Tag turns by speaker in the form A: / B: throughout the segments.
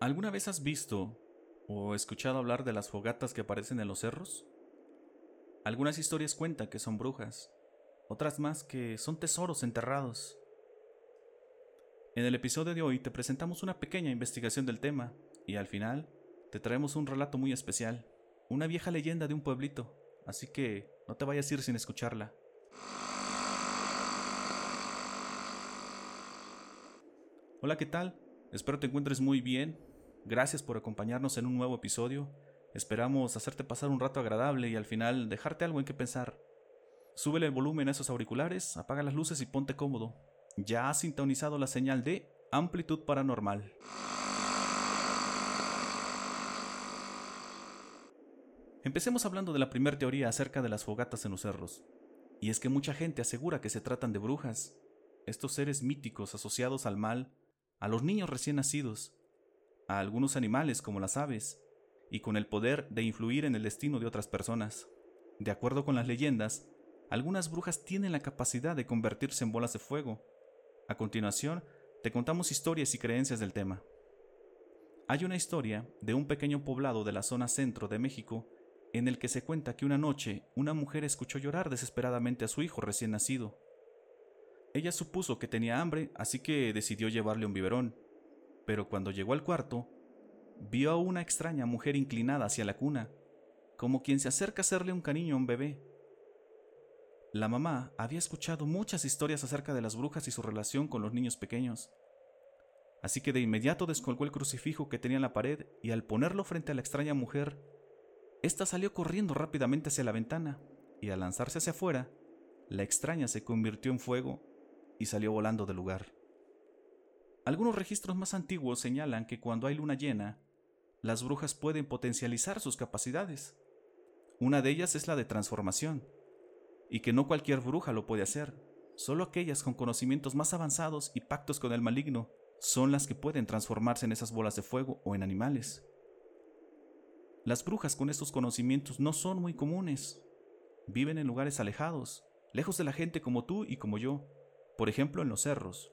A: ¿Alguna vez has visto o escuchado hablar de las fogatas que aparecen en los cerros? Algunas historias cuentan que son brujas, otras más que son tesoros enterrados. En el episodio de hoy te presentamos una pequeña investigación del tema y al final te traemos un relato muy especial, una vieja leyenda de un pueblito, así que no te vayas a ir sin escucharla. Hola, ¿qué tal? Espero te encuentres muy bien Gracias por acompañarnos en un nuevo episodio. Esperamos hacerte pasar un rato agradable y al final dejarte algo en que pensar. Súbele el volumen a esos auriculares, apaga las luces y ponte cómodo. Ya has sintonizado la señal de amplitud paranormal. Empecemos hablando de la primera teoría acerca de las fogatas en los cerros. Y es que mucha gente asegura que se tratan de brujas, estos seres míticos asociados al mal, a los niños recién nacidos, a algunos animales como las aves, y con el poder de influir en el destino de otras personas. De acuerdo con las leyendas, algunas brujas tienen la capacidad de convertirse en bolas de fuego. A continuación, te contamos historias y creencias del tema. Hay una historia de un pequeño poblado de la zona centro de México en el que se cuenta que una noche una mujer escuchó llorar desesperadamente a su hijo recién nacido. Ella supuso que tenía hambre, así que decidió llevarle un biberón pero cuando llegó al cuarto, vio a una extraña mujer inclinada hacia la cuna, como quien se acerca a hacerle un cariño a un bebé. La mamá había escuchado muchas historias acerca de las brujas y su relación con los niños pequeños, así que de inmediato descolgó el crucifijo que tenía en la pared y al ponerlo frente a la extraña mujer, ésta salió corriendo rápidamente hacia la ventana y al lanzarse hacia afuera, la extraña se convirtió en fuego y salió volando del lugar. Algunos registros más antiguos señalan que cuando hay luna llena, las brujas pueden potencializar sus capacidades. Una de ellas es la de transformación, y que no cualquier bruja lo puede hacer, solo aquellas con conocimientos más avanzados y pactos con el maligno son las que pueden transformarse en esas bolas de fuego o en animales. Las brujas con estos conocimientos no son muy comunes. Viven en lugares alejados, lejos de la gente como tú y como yo, por ejemplo en los cerros.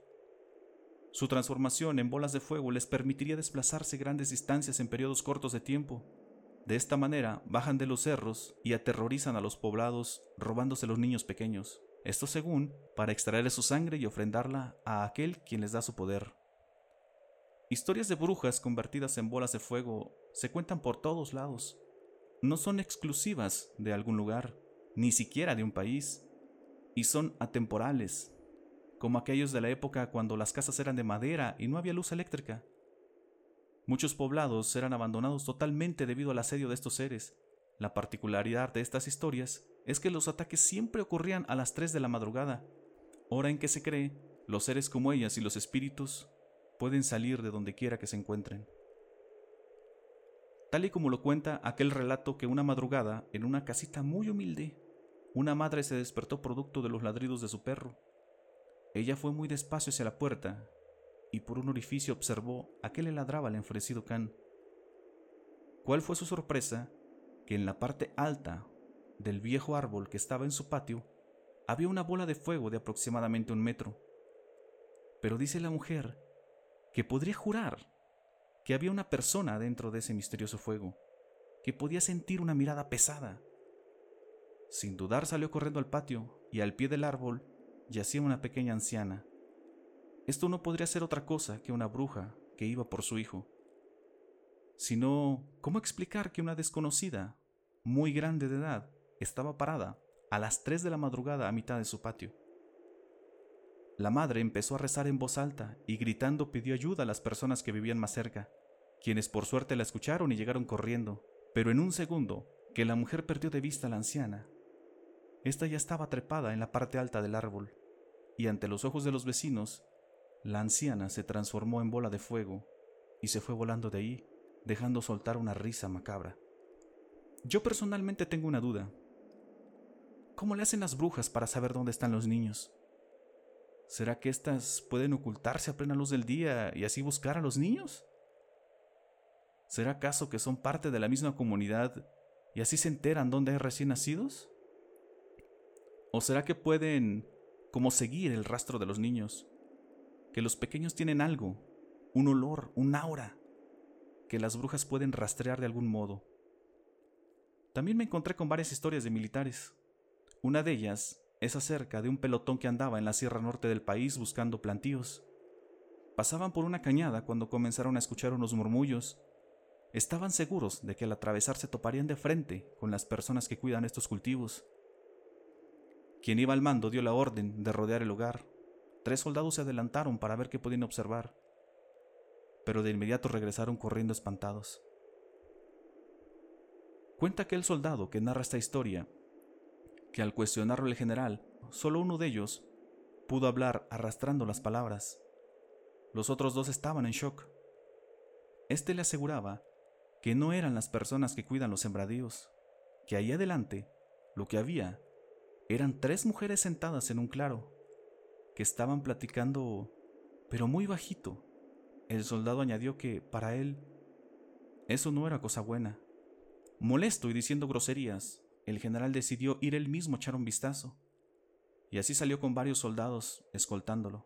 A: Su transformación en bolas de fuego les permitiría desplazarse grandes distancias en periodos cortos de tiempo. De esta manera bajan de los cerros y aterrorizan a los poblados robándose los niños pequeños. Esto según para extraer su sangre y ofrendarla a aquel quien les da su poder. Historias de brujas convertidas en bolas de fuego se cuentan por todos lados. No son exclusivas de algún lugar, ni siquiera de un país, y son atemporales, como aquellos de la época cuando las casas eran de madera y no había luz eléctrica. Muchos poblados eran abandonados totalmente debido al asedio de estos seres. La particularidad de estas historias es que los ataques siempre ocurrían a las 3 de la madrugada, hora en que se cree los seres como ellas y los espíritus pueden salir de donde quiera que se encuentren. Tal y como lo cuenta aquel relato que una madrugada, en una casita muy humilde, una madre se despertó producto de los ladridos de su perro ella fue muy despacio hacia la puerta y por un orificio observó a qué le ladraba el enfurecido can. ¿Cuál fue su sorpresa? Que en la parte alta del viejo árbol que estaba en su patio había una bola de fuego de aproximadamente un metro. Pero dice la mujer que podría jurar que había una persona dentro de ese misterioso fuego, que podía sentir una mirada pesada. Sin dudar salió corriendo al patio y al pie del árbol yacía una pequeña anciana. Esto no podría ser otra cosa que una bruja que iba por su hijo. Sino, ¿cómo explicar que una desconocida, muy grande de edad, estaba parada a las 3 de la madrugada a mitad de su patio? La madre empezó a rezar en voz alta y gritando pidió ayuda a las personas que vivían más cerca, quienes por suerte la escucharon y llegaron corriendo, pero en un segundo que la mujer perdió de vista a la anciana, esta ya estaba trepada en la parte alta del árbol, y ante los ojos de los vecinos, la anciana se transformó en bola de fuego y se fue volando de ahí, dejando soltar una risa macabra. Yo personalmente tengo una duda. ¿Cómo le hacen las brujas para saber dónde están los niños? ¿Será que éstas pueden ocultarse a plena luz del día y así buscar a los niños? ¿Será acaso que son parte de la misma comunidad y así se enteran dónde hay recién nacidos? ¿O será que pueden como seguir el rastro de los niños? Que los pequeños tienen algo, un olor, un aura, que las brujas pueden rastrear de algún modo. También me encontré con varias historias de militares. Una de ellas es acerca de un pelotón que andaba en la sierra norte del país buscando plantíos. Pasaban por una cañada cuando comenzaron a escuchar unos murmullos. Estaban seguros de que al atravesar se toparían de frente con las personas que cuidan estos cultivos. Quien iba al mando dio la orden de rodear el lugar. Tres soldados se adelantaron para ver qué podían observar, pero de inmediato regresaron corriendo espantados. Cuenta aquel soldado que narra esta historia que al cuestionarlo el general, solo uno de ellos pudo hablar arrastrando las palabras. Los otros dos estaban en shock. Este le aseguraba que no eran las personas que cuidan los sembradíos, que ahí adelante lo que había eran tres mujeres sentadas en un claro, que estaban platicando, pero muy bajito. El soldado añadió que, para él, eso no era cosa buena. Molesto y diciendo groserías, el general decidió ir él mismo a echar un vistazo, y así salió con varios soldados escoltándolo.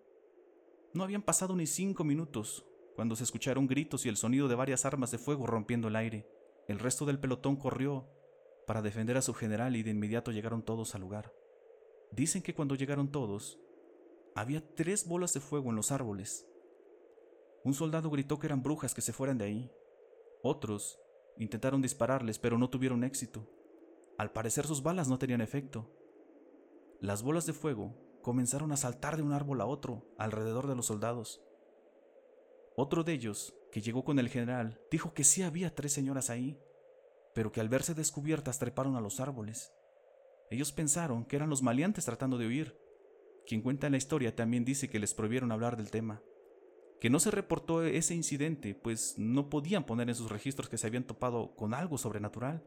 A: No habían pasado ni cinco minutos cuando se escucharon gritos y el sonido de varias armas de fuego rompiendo el aire. El resto del pelotón corrió para defender a su general y de inmediato llegaron todos al lugar. Dicen que cuando llegaron todos, había tres bolas de fuego en los árboles. Un soldado gritó que eran brujas que se fueran de ahí. Otros intentaron dispararles, pero no tuvieron éxito. Al parecer sus balas no tenían efecto. Las bolas de fuego comenzaron a saltar de un árbol a otro alrededor de los soldados. Otro de ellos, que llegó con el general, dijo que sí había tres señoras ahí, pero que al verse descubiertas treparon a los árboles. Ellos pensaron que eran los maleantes tratando de huir. Quien cuenta la historia también dice que les prohibieron hablar del tema, que no se reportó ese incidente, pues no podían poner en sus registros que se habían topado con algo sobrenatural.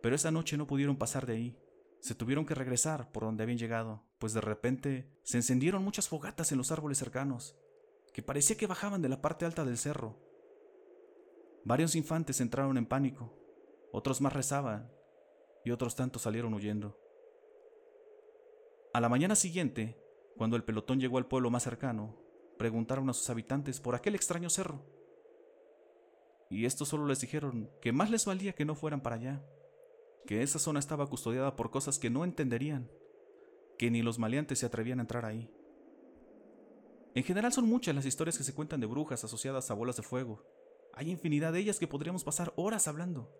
A: Pero esa noche no pudieron pasar de ahí. Se tuvieron que regresar por donde habían llegado, pues de repente se encendieron muchas fogatas en los árboles cercanos, que parecía que bajaban de la parte alta del cerro. Varios infantes entraron en pánico, otros más rezaban y otros tantos salieron huyendo. A la mañana siguiente, cuando el pelotón llegó al pueblo más cercano, preguntaron a sus habitantes por aquel extraño cerro. Y estos solo les dijeron que más les valía que no fueran para allá, que esa zona estaba custodiada por cosas que no entenderían, que ni los maleantes se atrevían a entrar ahí. En general son muchas las historias que se cuentan de brujas asociadas a bolas de fuego. Hay infinidad de ellas que podríamos pasar horas hablando.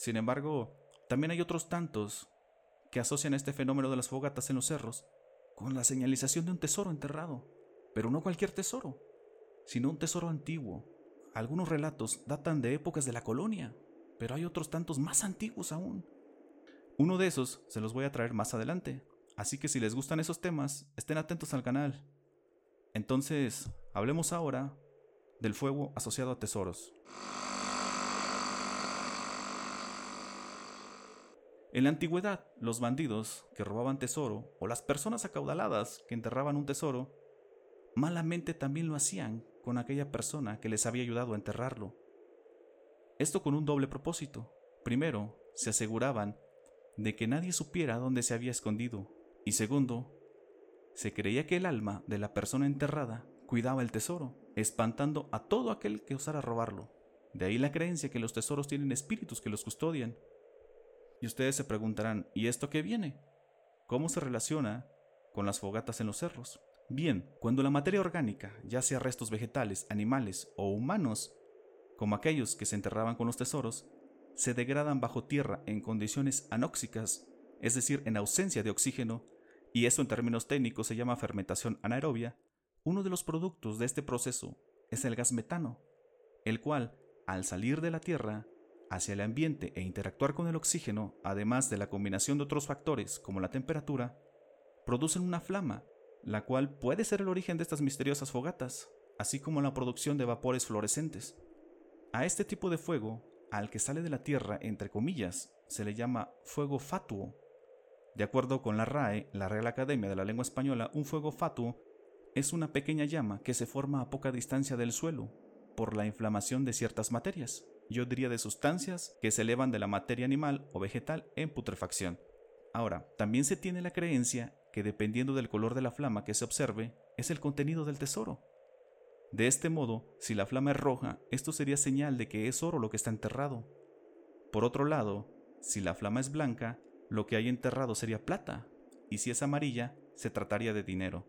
A: Sin embargo, también hay otros tantos que asocian este fenómeno de las fogatas en los cerros con la señalización de un tesoro enterrado, pero no cualquier tesoro, sino un tesoro antiguo. Algunos relatos datan de épocas de la colonia, pero hay otros tantos más antiguos aún. Uno de esos se los voy a traer más adelante, así que si les gustan esos temas, estén atentos al canal. Entonces, hablemos ahora del fuego asociado a tesoros. En la antigüedad, los bandidos que robaban tesoro o las personas acaudaladas que enterraban un tesoro, malamente también lo hacían con aquella persona que les había ayudado a enterrarlo. Esto con un doble propósito. Primero, se aseguraban de que nadie supiera dónde se había escondido. Y segundo, se creía que el alma de la persona enterrada cuidaba el tesoro, espantando a todo aquel que osara robarlo. De ahí la creencia que los tesoros tienen espíritus que los custodian. Y ustedes se preguntarán, ¿y esto qué viene? ¿Cómo se relaciona con las fogatas en los cerros? Bien, cuando la materia orgánica, ya sea restos vegetales, animales o humanos, como aquellos que se enterraban con los tesoros, se degradan bajo tierra en condiciones anóxicas, es decir, en ausencia de oxígeno, y eso en términos técnicos se llama fermentación anaerobia, uno de los productos de este proceso es el gas metano, el cual, al salir de la tierra hacia el ambiente e interactuar con el oxígeno, además de la combinación de otros factores como la temperatura, producen una flama, la cual puede ser el origen de estas misteriosas fogatas, así como la producción de vapores fluorescentes. A este tipo de fuego, al que sale de la Tierra, entre comillas, se le llama fuego fatuo. De acuerdo con la RAE, la Real Academia de la Lengua Española, un fuego fatuo es una pequeña llama que se forma a poca distancia del suelo por la inflamación de ciertas materias, yo diría de sustancias que se elevan de la materia animal o vegetal en putrefacción. Ahora, también se tiene la creencia que dependiendo del color de la flama que se observe, es el contenido del tesoro. De este modo, si la flama es roja, esto sería señal de que es oro lo que está enterrado. Por otro lado, si la flama es blanca, lo que hay enterrado sería plata, y si es amarilla, se trataría de dinero.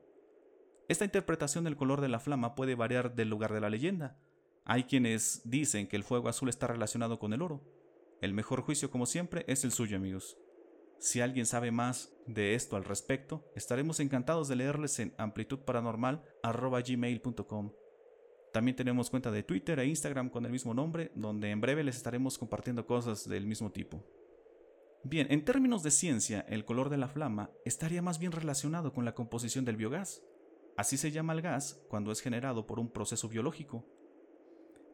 A: Esta interpretación del color de la flama puede variar del lugar de la leyenda. Hay quienes dicen que el fuego azul está relacionado con el oro. El mejor juicio, como siempre, es el suyo, amigos. Si alguien sabe más de esto al respecto, estaremos encantados de leerles en amplitudparanormal.gmail.com. También tenemos cuenta de Twitter e Instagram con el mismo nombre, donde en breve les estaremos compartiendo cosas del mismo tipo. Bien, en términos de ciencia, el color de la flama estaría más bien relacionado con la composición del biogás. Así se llama el gas cuando es generado por un proceso biológico.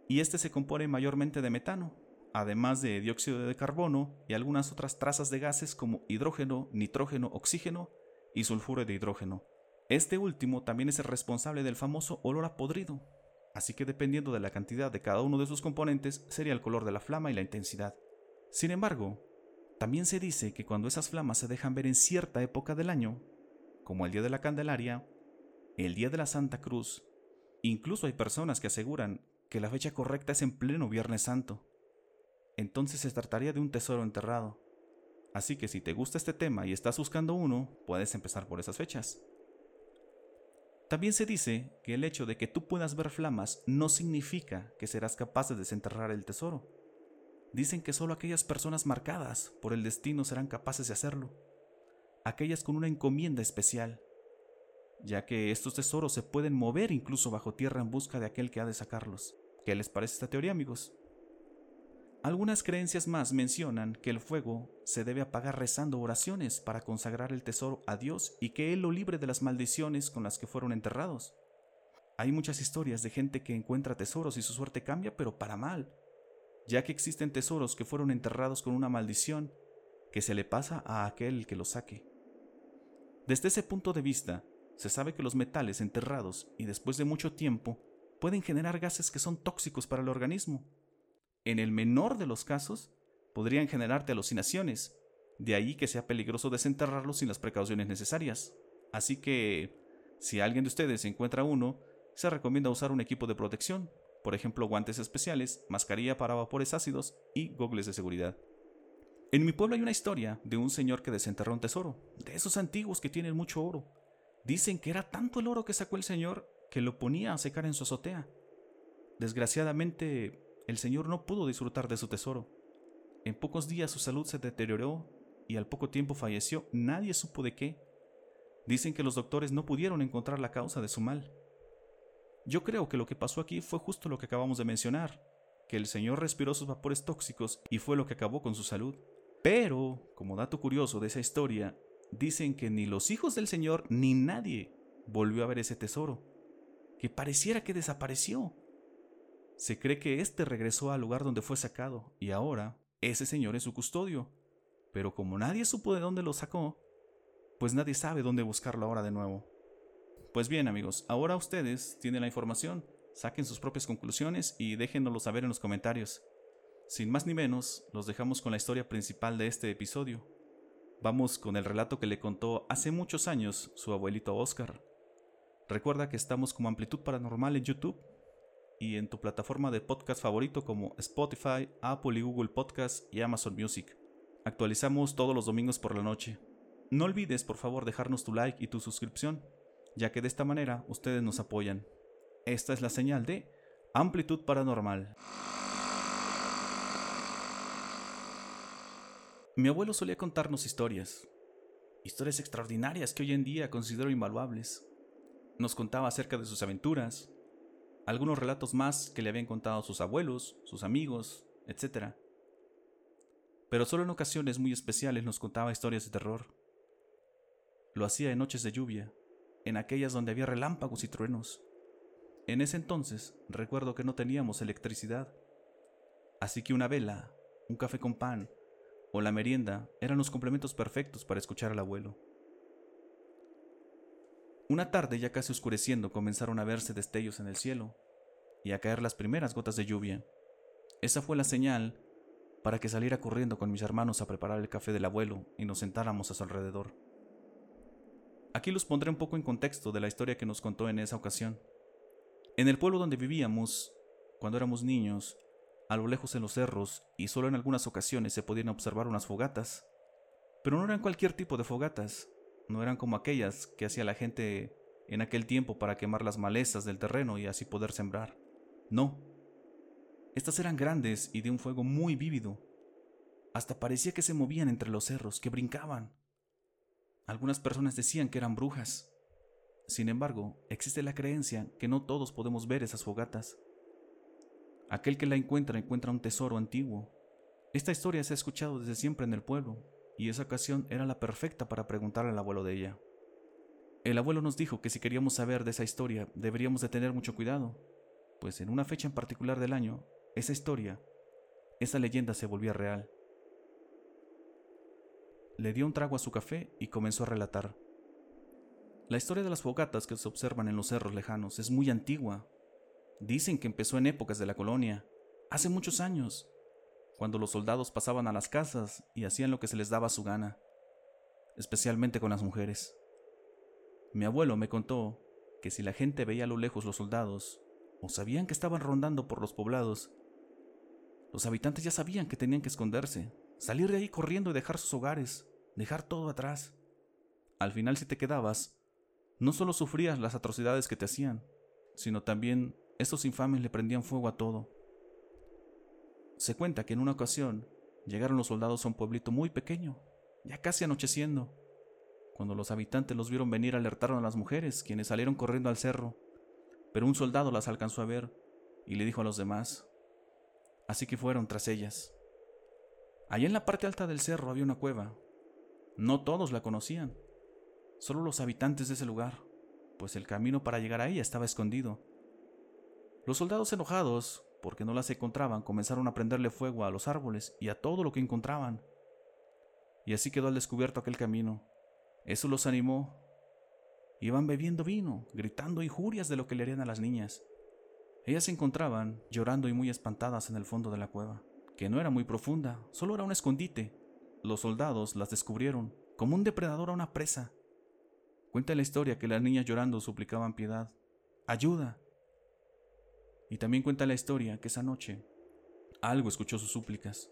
A: Y este se compone mayormente de metano, además de dióxido de carbono y algunas otras trazas de gases como hidrógeno, nitrógeno, oxígeno y sulfuro de hidrógeno. Este último también es el responsable del famoso olor a podrido, así que dependiendo de la cantidad de cada uno de sus componentes sería el color de la flama y la intensidad. Sin embargo, también se dice que cuando esas flamas se dejan ver en cierta época del año, como el Día de la Candelaria, el Día de la Santa Cruz, incluso hay personas que aseguran que la fecha correcta es en pleno Viernes Santo. Entonces se trataría de un tesoro enterrado. Así que si te gusta este tema y estás buscando uno, puedes empezar por esas fechas. También se dice que el hecho de que tú puedas ver flamas no significa que serás capaz de desenterrar el tesoro. Dicen que solo aquellas personas marcadas por el destino serán capaces de hacerlo, aquellas con una encomienda especial, ya que estos tesoros se pueden mover incluso bajo tierra en busca de aquel que ha de sacarlos. ¿Qué les parece esta teoría, amigos? Algunas creencias más mencionan que el fuego se debe apagar rezando oraciones para consagrar el tesoro a Dios y que Él lo libre de las maldiciones con las que fueron enterrados. Hay muchas historias de gente que encuentra tesoros y su suerte cambia, pero para mal, ya que existen tesoros que fueron enterrados con una maldición que se le pasa a aquel que los saque. Desde ese punto de vista, se sabe que los metales enterrados y después de mucho tiempo pueden generar gases que son tóxicos para el organismo. En el menor de los casos, podrían generarte alucinaciones, de ahí que sea peligroso desenterrarlos sin las precauciones necesarias. Así que, si alguien de ustedes encuentra uno, se recomienda usar un equipo de protección, por ejemplo guantes especiales, mascarilla para vapores ácidos y gogles de seguridad. En mi pueblo hay una historia de un señor que desenterró un tesoro, de esos antiguos que tienen mucho oro. Dicen que era tanto el oro que sacó el señor que lo ponía a secar en su azotea. Desgraciadamente, el señor no pudo disfrutar de su tesoro. En pocos días su salud se deterioró y al poco tiempo falleció. Nadie supo de qué. Dicen que los doctores no pudieron encontrar la causa de su mal. Yo creo que lo que pasó aquí fue justo lo que acabamos de mencionar, que el señor respiró sus vapores tóxicos y fue lo que acabó con su salud. Pero, como dato curioso de esa historia, dicen que ni los hijos del señor ni nadie volvió a ver ese tesoro, que pareciera que desapareció. Se cree que éste regresó al lugar donde fue sacado y ahora ese señor es su custodio. Pero como nadie supo de dónde lo sacó, pues nadie sabe dónde buscarlo ahora de nuevo. Pues bien amigos, ahora ustedes tienen la información, saquen sus propias conclusiones y déjenoslo saber en los comentarios. Sin más ni menos, los dejamos con la historia principal de este episodio. Vamos con el relato que le contó hace muchos años su abuelito Oscar. Recuerda que estamos como Amplitud Paranormal en YouTube y en tu plataforma de podcast favorito como Spotify, Apple y Google Podcast y Amazon Music. Actualizamos todos los domingos por la noche. No olvides por favor dejarnos tu like y tu suscripción ya que de esta manera ustedes nos apoyan. Esta es la señal de amplitud paranormal. Mi abuelo solía contarnos historias, historias extraordinarias que hoy en día considero invaluables. Nos contaba acerca de sus aventuras, algunos relatos más que le habían contado sus abuelos, sus amigos, etc. Pero solo en ocasiones muy especiales nos contaba historias de terror. Lo hacía en noches de lluvia, en aquellas donde había relámpagos y truenos. En ese entonces recuerdo que no teníamos electricidad, así que una vela, un café con pan o la merienda eran los complementos perfectos para escuchar al abuelo. Una tarde ya casi oscureciendo comenzaron a verse destellos en el cielo y a caer las primeras gotas de lluvia. Esa fue la señal para que saliera corriendo con mis hermanos a preparar el café del abuelo y nos sentáramos a su alrededor. Aquí los pondré un poco en contexto de la historia que nos contó en esa ocasión. En el pueblo donde vivíamos, cuando éramos niños, a lo lejos en los cerros y solo en algunas ocasiones se podían observar unas fogatas. Pero no eran cualquier tipo de fogatas, no eran como aquellas que hacía la gente en aquel tiempo para quemar las malezas del terreno y así poder sembrar. No. Estas eran grandes y de un fuego muy vívido. Hasta parecía que se movían entre los cerros, que brincaban. Algunas personas decían que eran brujas. Sin embargo, existe la creencia que no todos podemos ver esas fogatas. Aquel que la encuentra encuentra un tesoro antiguo. Esta historia se ha escuchado desde siempre en el pueblo, y esa ocasión era la perfecta para preguntarle al abuelo de ella. El abuelo nos dijo que si queríamos saber de esa historia deberíamos de tener mucho cuidado, pues en una fecha en particular del año, esa historia, esa leyenda se volvía real. Le dio un trago a su café y comenzó a relatar. La historia de las fogatas que se observan en los cerros lejanos es muy antigua. Dicen que empezó en épocas de la colonia, hace muchos años, cuando los soldados pasaban a las casas y hacían lo que se les daba su gana, especialmente con las mujeres. Mi abuelo me contó que si la gente veía a lo lejos los soldados, o sabían que estaban rondando por los poblados, los habitantes ya sabían que tenían que esconderse, salir de ahí corriendo y dejar sus hogares, dejar todo atrás. Al final si te quedabas, no solo sufrías las atrocidades que te hacían, sino también estos infames le prendían fuego a todo. Se cuenta que en una ocasión llegaron los soldados a un pueblito muy pequeño, ya casi anocheciendo. Cuando los habitantes los vieron venir alertaron a las mujeres, quienes salieron corriendo al cerro, pero un soldado las alcanzó a ver y le dijo a los demás. Así que fueron tras ellas. Allá en la parte alta del cerro había una cueva. No todos la conocían, solo los habitantes de ese lugar, pues el camino para llegar a ella estaba escondido. Los soldados enojados porque no las encontraban, comenzaron a prenderle fuego a los árboles y a todo lo que encontraban. Y así quedó al descubierto aquel camino. Eso los animó. Iban bebiendo vino, gritando injurias de lo que le harían a las niñas. Ellas se encontraban llorando y muy espantadas en el fondo de la cueva, que no era muy profunda, solo era un escondite. Los soldados las descubrieron, como un depredador a una presa. Cuenta la historia que las niñas llorando suplicaban piedad. ¡Ayuda! Y también cuenta la historia que esa noche algo escuchó sus súplicas,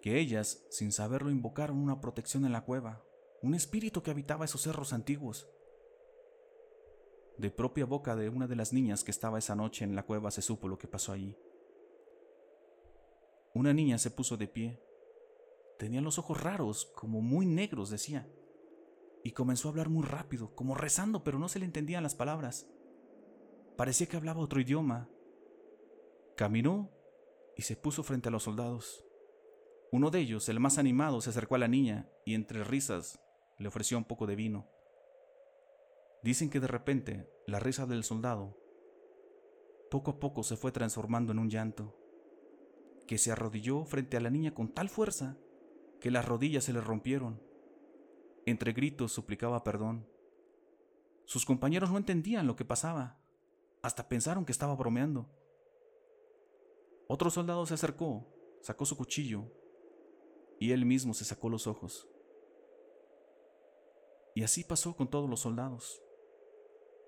A: que ellas, sin saberlo, invocaron una protección en la cueva, un espíritu que habitaba esos cerros antiguos. De propia boca de una de las niñas que estaba esa noche en la cueva se supo lo que pasó allí. Una niña se puso de pie. Tenía los ojos raros, como muy negros, decía, y comenzó a hablar muy rápido, como rezando, pero no se le entendían las palabras. Parecía que hablaba otro idioma. Caminó y se puso frente a los soldados. Uno de ellos, el más animado, se acercó a la niña y entre risas le ofreció un poco de vino. Dicen que de repente la risa del soldado poco a poco se fue transformando en un llanto, que se arrodilló frente a la niña con tal fuerza que las rodillas se le rompieron. Entre gritos suplicaba perdón. Sus compañeros no entendían lo que pasaba. Hasta pensaron que estaba bromeando. Otro soldado se acercó, sacó su cuchillo y él mismo se sacó los ojos. Y así pasó con todos los soldados.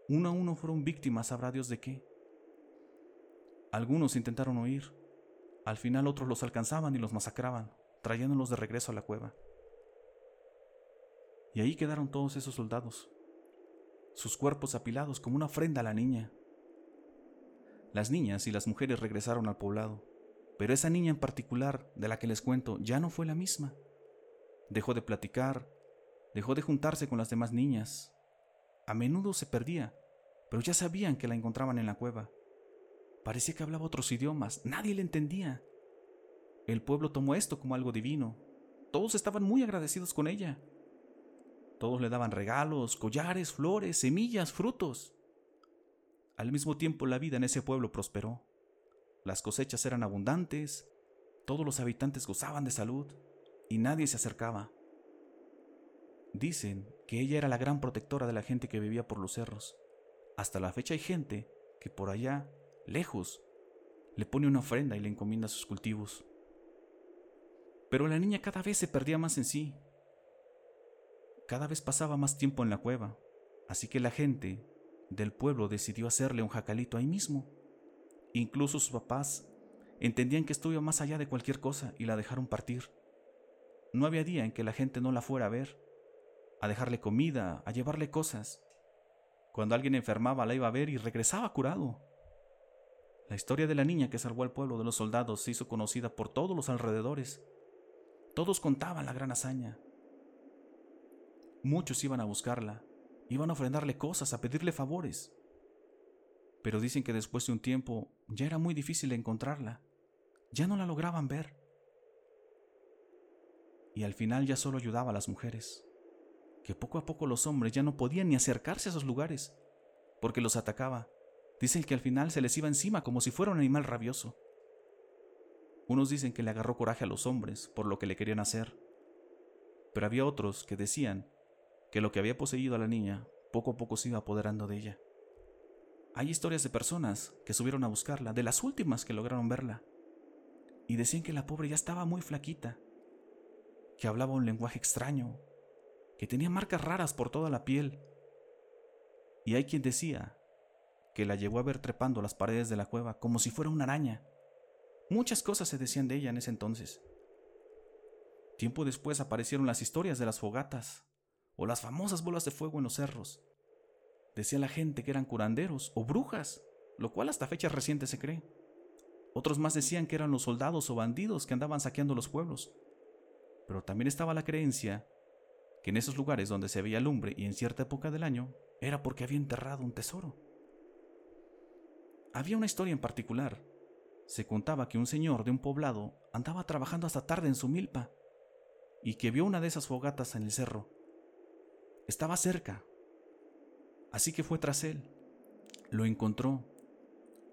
A: Uno a uno fueron víctimas, sabrá Dios de qué. Algunos intentaron huir. Al final otros los alcanzaban y los masacraban, trayéndolos de regreso a la cueva. Y ahí quedaron todos esos soldados, sus cuerpos apilados como una ofrenda a la niña. Las niñas y las mujeres regresaron al poblado, pero esa niña en particular, de la que les cuento, ya no fue la misma. Dejó de platicar, dejó de juntarse con las demás niñas. A menudo se perdía, pero ya sabían que la encontraban en la cueva. Parecía que hablaba otros idiomas, nadie le entendía. El pueblo tomó esto como algo divino. Todos estaban muy agradecidos con ella. Todos le daban regalos, collares, flores, semillas, frutos. Al mismo tiempo la vida en ese pueblo prosperó. Las cosechas eran abundantes, todos los habitantes gozaban de salud y nadie se acercaba. Dicen que ella era la gran protectora de la gente que vivía por los cerros. Hasta la fecha hay gente que por allá, lejos, le pone una ofrenda y le encomienda sus cultivos. Pero la niña cada vez se perdía más en sí. Cada vez pasaba más tiempo en la cueva, así que la gente del pueblo decidió hacerle un jacalito ahí mismo. Incluso sus papás entendían que estuvo más allá de cualquier cosa y la dejaron partir. No había día en que la gente no la fuera a ver, a dejarle comida, a llevarle cosas. Cuando alguien enfermaba la iba a ver y regresaba curado. La historia de la niña que salvó al pueblo de los soldados se hizo conocida por todos los alrededores. Todos contaban la gran hazaña. Muchos iban a buscarla, iban a ofrendarle cosas, a pedirle favores. Pero dicen que después de un tiempo ya era muy difícil encontrarla, ya no la lograban ver. Y al final ya solo ayudaba a las mujeres, que poco a poco los hombres ya no podían ni acercarse a esos lugares, porque los atacaba. Dicen que al final se les iba encima como si fuera un animal rabioso. Unos dicen que le agarró coraje a los hombres por lo que le querían hacer, pero había otros que decían que lo que había poseído a la niña poco a poco se iba apoderando de ella. Hay historias de personas que subieron a buscarla, de las últimas que lograron verla, y decían que la pobre ya estaba muy flaquita, que hablaba un lenguaje extraño, que tenía marcas raras por toda la piel. Y hay quien decía que la llegó a ver trepando las paredes de la cueva como si fuera una araña. Muchas cosas se decían de ella en ese entonces. Tiempo después aparecieron las historias de las fogatas o las famosas bolas de fuego en los cerros. Decía la gente que eran curanderos o brujas, lo cual hasta fechas recientes se cree. Otros más decían que eran los soldados o bandidos que andaban saqueando los pueblos. Pero también estaba la creencia que en esos lugares donde se veía lumbre y en cierta época del año era porque había enterrado un tesoro. Había una historia en particular se contaba que un señor de un poblado andaba trabajando hasta tarde en su milpa y que vio una de esas fogatas en el cerro. Estaba cerca, así que fue tras él. Lo encontró.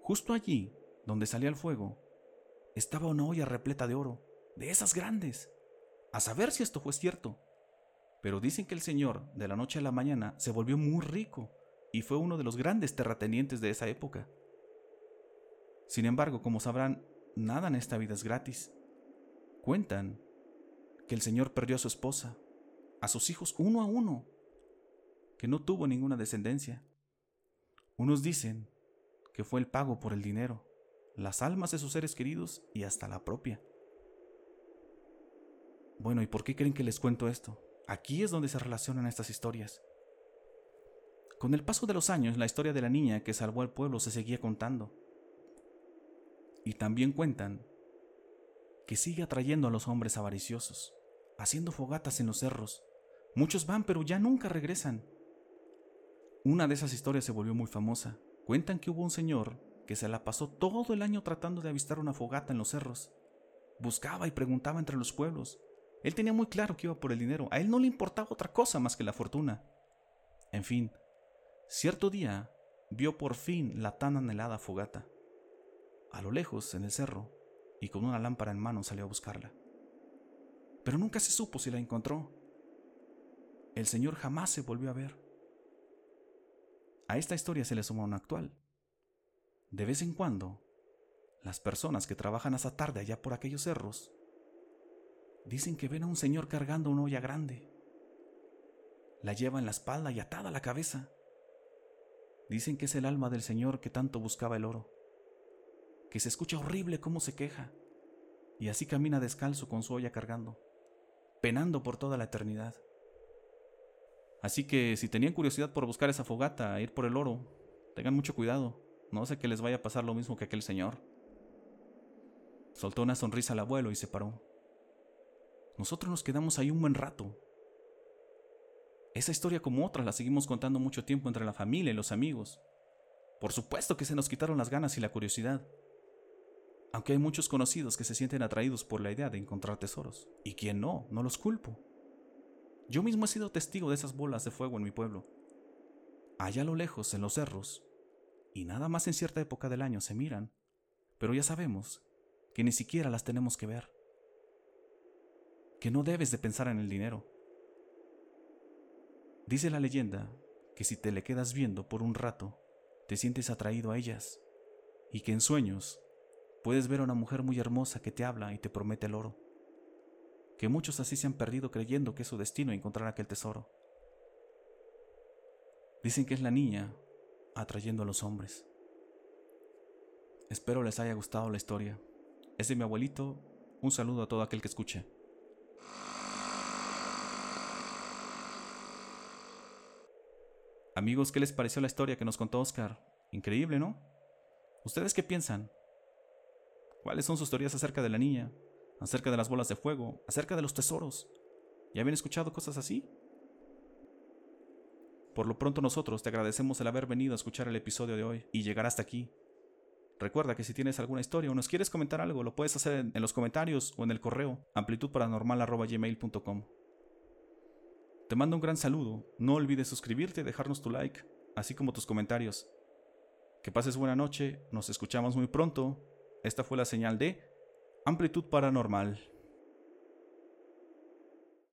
A: Justo allí, donde salía el fuego, estaba una olla repleta de oro, de esas grandes. A saber si esto fue cierto. Pero dicen que el señor, de la noche a la mañana, se volvió muy rico y fue uno de los grandes terratenientes de esa época. Sin embargo, como sabrán, nada en esta vida es gratis. Cuentan que el Señor perdió a su esposa, a sus hijos uno a uno, que no tuvo ninguna descendencia. Unos dicen que fue el pago por el dinero, las almas de sus seres queridos y hasta la propia. Bueno, ¿y por qué creen que les cuento esto? Aquí es donde se relacionan estas historias. Con el paso de los años, la historia de la niña que salvó al pueblo se seguía contando. Y también cuentan que sigue atrayendo a los hombres avariciosos, haciendo fogatas en los cerros. Muchos van, pero ya nunca regresan. Una de esas historias se volvió muy famosa. Cuentan que hubo un señor que se la pasó todo el año tratando de avistar una fogata en los cerros. Buscaba y preguntaba entre los pueblos. Él tenía muy claro que iba por el dinero. A él no le importaba otra cosa más que la fortuna. En fin, cierto día vio por fin la tan anhelada fogata a lo lejos, en el cerro, y con una lámpara en mano salió a buscarla. Pero nunca se supo si la encontró. El Señor jamás se volvió a ver. A esta historia se le suma una actual. De vez en cuando, las personas que trabajan hasta tarde allá por aquellos cerros dicen que ven a un señor cargando una olla grande. La lleva en la espalda y atada la cabeza. Dicen que es el alma del señor que tanto buscaba el oro que se escucha horrible cómo se queja, y así camina descalzo con su olla cargando, penando por toda la eternidad. Así que si tenían curiosidad por buscar esa fogata, ir por el oro, tengan mucho cuidado, no sé que les vaya a pasar lo mismo que aquel señor. Soltó una sonrisa al abuelo y se paró. Nosotros nos quedamos ahí un buen rato. Esa historia como otras la seguimos contando mucho tiempo entre la familia y los amigos. Por supuesto que se nos quitaron las ganas y la curiosidad aunque hay muchos conocidos que se sienten atraídos por la idea de encontrar tesoros. Y quien no, no los culpo. Yo mismo he sido testigo de esas bolas de fuego en mi pueblo. Allá a lo lejos, en los cerros, y nada más en cierta época del año se miran, pero ya sabemos que ni siquiera las tenemos que ver. Que no debes de pensar en el dinero. Dice la leyenda que si te le quedas viendo por un rato, te sientes atraído a ellas, y que en sueños Puedes ver a una mujer muy hermosa que te habla y te promete el oro. Que muchos así se han perdido creyendo que es su destino encontrar aquel tesoro. Dicen que es la niña atrayendo a los hombres. Espero les haya gustado la historia. Es de mi abuelito. Un saludo a todo aquel que escuche. Amigos, ¿qué les pareció la historia que nos contó Oscar? Increíble, ¿no? ¿Ustedes qué piensan? ¿Cuáles son sus teorías acerca de la niña? ¿Acerca de las bolas de fuego? ¿Acerca de los tesoros? ¿Ya habían escuchado cosas así? Por lo pronto nosotros te agradecemos el haber venido a escuchar el episodio de hoy y llegar hasta aquí. Recuerda que si tienes alguna historia o nos quieres comentar algo, lo puedes hacer en los comentarios o en el correo amplitudparanormal.gmail.com. Te mando un gran saludo, no olvides suscribirte y dejarnos tu like, así como tus comentarios. Que pases buena noche, nos escuchamos muy pronto. Esta fue la señal de Amplitud Paranormal.